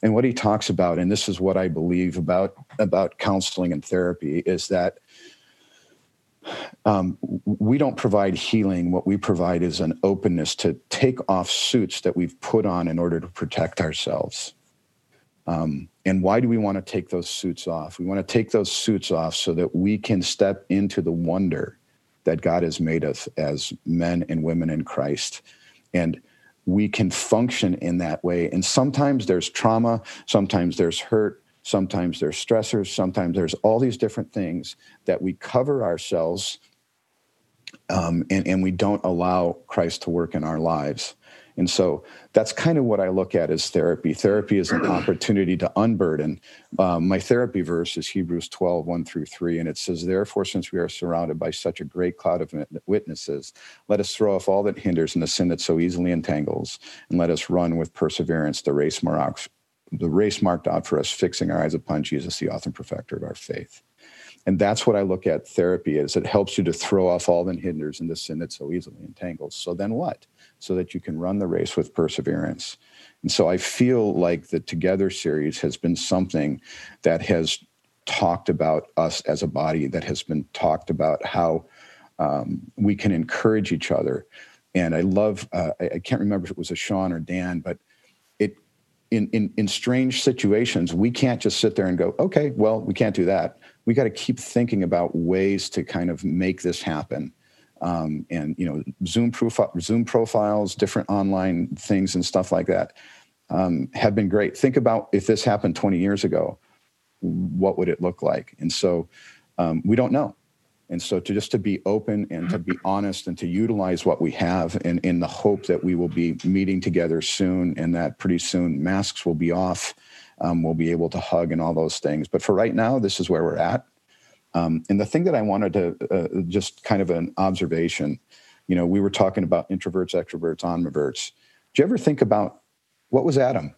Speaker 3: And what he talks about, and this is what I believe about about counseling and therapy, is that um, we don't provide healing. What we provide is an openness to take off suits that we've put on in order to protect ourselves. Um, and why do we want to take those suits off? We want to take those suits off so that we can step into the wonder that God has made us as men and women in Christ. And we can function in that way. And sometimes there's trauma, sometimes there's hurt, sometimes there's stressors, sometimes there's all these different things that we cover ourselves um, and, and we don't allow Christ to work in our lives. And so that's kind of what I look at as therapy. Therapy is an opportunity to unburden. Um, my therapy verse is Hebrews 12, 1 through 3. And it says, Therefore, since we are surrounded by such a great cloud of witnesses, let us throw off all that hinders and the sin that so easily entangles, and let us run with perseverance the race marked, the race marked out for us, fixing our eyes upon Jesus, the author and perfecter of our faith. And that's what I look at therapy as. It helps you to throw off all the hinders and the sin that so easily entangles. So then what? So that you can run the race with perseverance. And so I feel like the Together series has been something that has talked about us as a body, that has been talked about how um, we can encourage each other. And I love, uh, I, I can't remember if it was a Sean or Dan, but in, in, in strange situations, we can't just sit there and go, okay, well, we can't do that we got to keep thinking about ways to kind of make this happen. Um, and you know, Zoom profile, Zoom profiles, different online things, and stuff like that um, have been great. Think about if this happened 20 years ago, what would it look like? And so um, we don't know. And so to just to be open and to be honest and to utilize what we have in, in the hope that we will be meeting together soon and that pretty soon masks will be off um, we'll be able to hug and all those things. But for right now, this is where we're at. Um, and the thing that I wanted to uh, just kind of an observation, you know, we were talking about introverts, extroverts, omniverts. Do you ever think about what was Adam?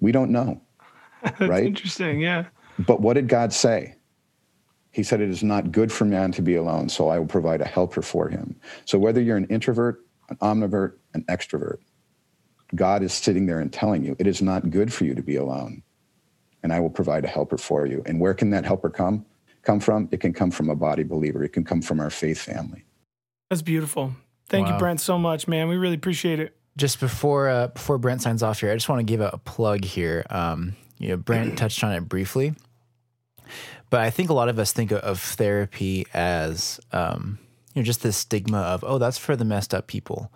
Speaker 3: We don't know. <laughs>
Speaker 2: That's
Speaker 3: right?
Speaker 2: interesting. Yeah.
Speaker 3: But what did God say? He said, It is not good for man to be alone, so I will provide a helper for him. So whether you're an introvert, an omnivert, an extrovert, God is sitting there and telling you, it is not good for you to be alone. And I will provide a helper for you. And where can that helper come? Come from? It can come from a body believer. It can come from our faith family.
Speaker 2: That's beautiful. Thank wow. you, Brent, so much, man. We really appreciate it.
Speaker 1: Just before uh, before Brent signs off here, I just want to give a, a plug here. Um, you know, Brent touched on it briefly, but I think a lot of us think of, therapy as um, you know just this stigma of oh that's for the messed up people.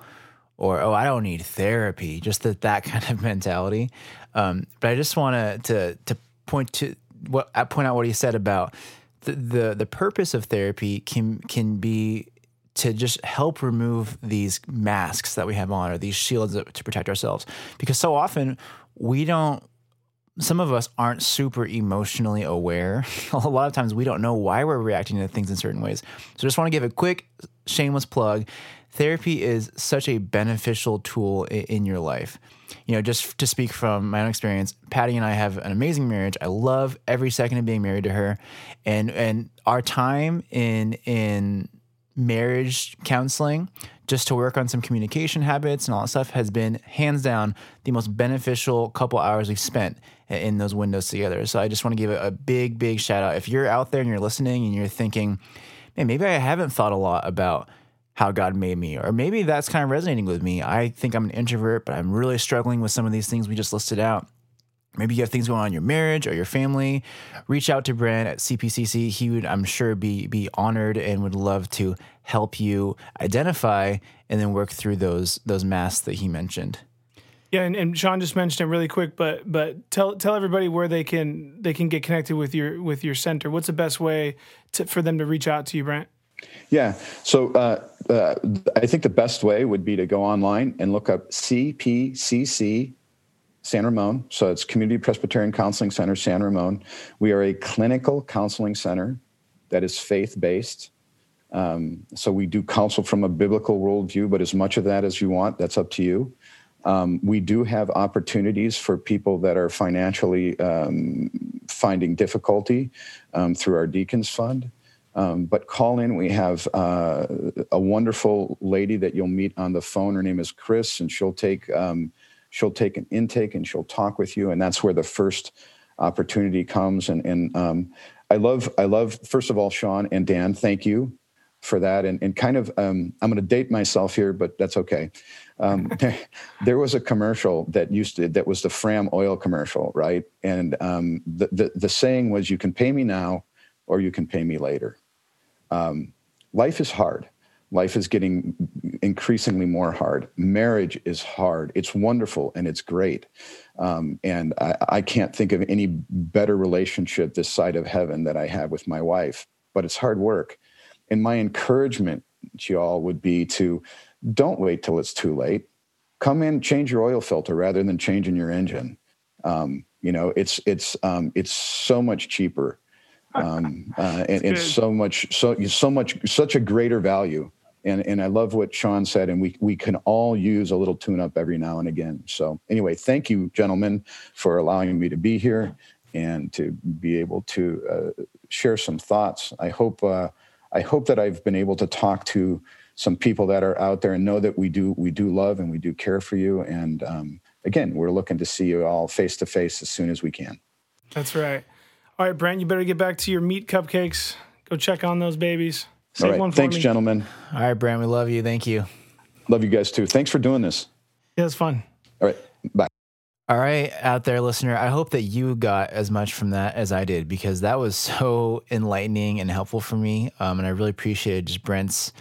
Speaker 1: Or oh i don't need therapy. Just that that <laughs> kind of mentality. Um, but i just want to to point to what I uh, point out what he said about the, the the purpose of therapy can can be to just help remove these masks that we have on or these shields to protect ourselves. Because so often we don't some of us aren't super emotionally aware. <laughs> a lot of times we don't know why we're reacting to things in certain ways. So just want to give a quick shameless plug therapy is such a beneficial tool in your life. You know, just to speak from my own experience, Patty and I have an amazing marriage. I love every second of being married to her, and and our time in in marriage counseling just to work on some communication habits and all that stuff has been hands down the most beneficial couple hours we've spent in those windows together. So I just want to give a, big, big shout out. If you're out there and you're listening and you're thinking, man, maybe I haven't thought a lot about how God made me. Or maybe that's kind of resonating with me. I think I'm an introvert, but I'm really struggling with some of these things we just listed out. Maybe you have things going on in your marriage or your family. Reach out to Brent at CPCC. He would, I'm sure, be be honored and would love to help you identify and then work through those those masks that he mentioned.
Speaker 2: Yeah, and, and Sean just mentioned it really quick, but but tell tell everybody where they can they can get connected with your with your center. What's the best way to, for them to reach out to you, Brent?
Speaker 3: Yeah. So uh, uh, I think the best way would be to go online and look up CPCC San Ramon. So it's Community Presbyterian Counseling Center, San Ramon. We are a clinical counseling center that is faith based. Um, so we do counsel from a biblical worldview, but as much of that as you want, that's up to you. Um, we do have opportunities for people that are financially um, finding difficulty um, through our Deacons Fund. Um, but call in. We have uh, a wonderful lady that you'll meet on the phone. Her name is Chris, and she'll take um, she'll take an intake and she'll talk with you. And that's where the first opportunity comes. And, and um, I love I love first of all, Sean and Dan. Thank you for that. And, and kind of um, I'm going to date myself here, but that's okay. Um, <laughs> there was a commercial that used to that was the Fram oil commercial, right? And um, the, the the saying was, "You can pay me now, or you can pay me later." Um, life is hard, Life is getting increasingly more hard. Marriage is hard. It's wonderful and it's great. Um, and I, I can't think of any better relationship this side of heaven that I have with my wife, but it's hard work. And my encouragement to y'all would be to don't wait till it's too late. Come in, change your oil filter rather than changing your engine. Um, you know, it's it's um, it's so much cheaper, <laughs> um, uh, and it's so much so so much such a greater value and and I love what Sean said, and we we can all use a little tune up every now and again. So anyway, thank you, gentlemen, for allowing me to be here and to be able to uh, share some thoughts. I hope uh, I hope that I've been able to talk to some people that are out there and know that we do we do love and we do care for you. And um, again, we're looking to see you all face to face as soon as we can.
Speaker 2: That's right. All right, Brent, you better get back to your meat cupcakes. Go check on those babies.
Speaker 3: Save All right. Thanks, me. gentlemen.
Speaker 1: All right, Brent. We love you. Thank you.
Speaker 3: Love you guys too. Thanks for doing this.
Speaker 2: Yeah, it was fun.
Speaker 3: All right. Bye.
Speaker 1: All right, out there, listener. I hope that you got as much from that as I did because that was so enlightening and helpful for me. Um, and I really appreciated just Brent's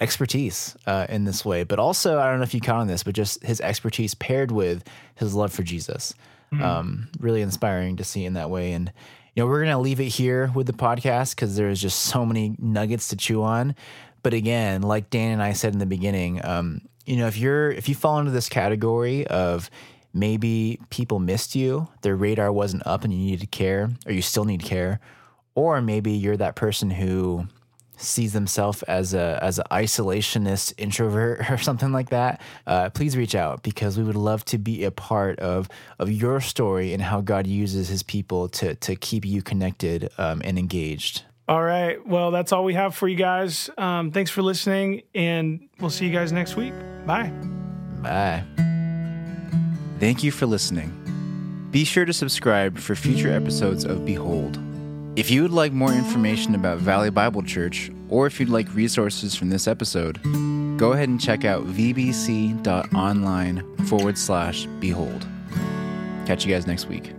Speaker 1: expertise uh, in this way. But also, I don't know if you count on this, but just his expertise paired with his love for Jesus. Mm. Um, really inspiring to see in that way. And you know, we're going to leave it here with the podcast because there's just so many nuggets to chew on. But again, like Dan and I said in the beginning, um, you know, if you're if you fall into this category of maybe people missed you, their radar wasn't up, and you needed to care, or you still need care, or maybe you're that person who sees themselves as a as an isolationist introvert <laughs> or something like that, uh, please reach out because we would love to be a part of of your story and how God uses His people to to keep you connected um, and engaged.
Speaker 2: All right. Well, that's all we have for you guys. Um, thanks for listening, and we'll see you guys next week. Bye.
Speaker 1: Bye. Thank you for listening. Be sure to subscribe for future episodes of Behold. If you would like more information about Valley Bible Church, or if you'd like resources from this episode, go ahead and check out vbc.online forward slash behold. Catch you guys next week.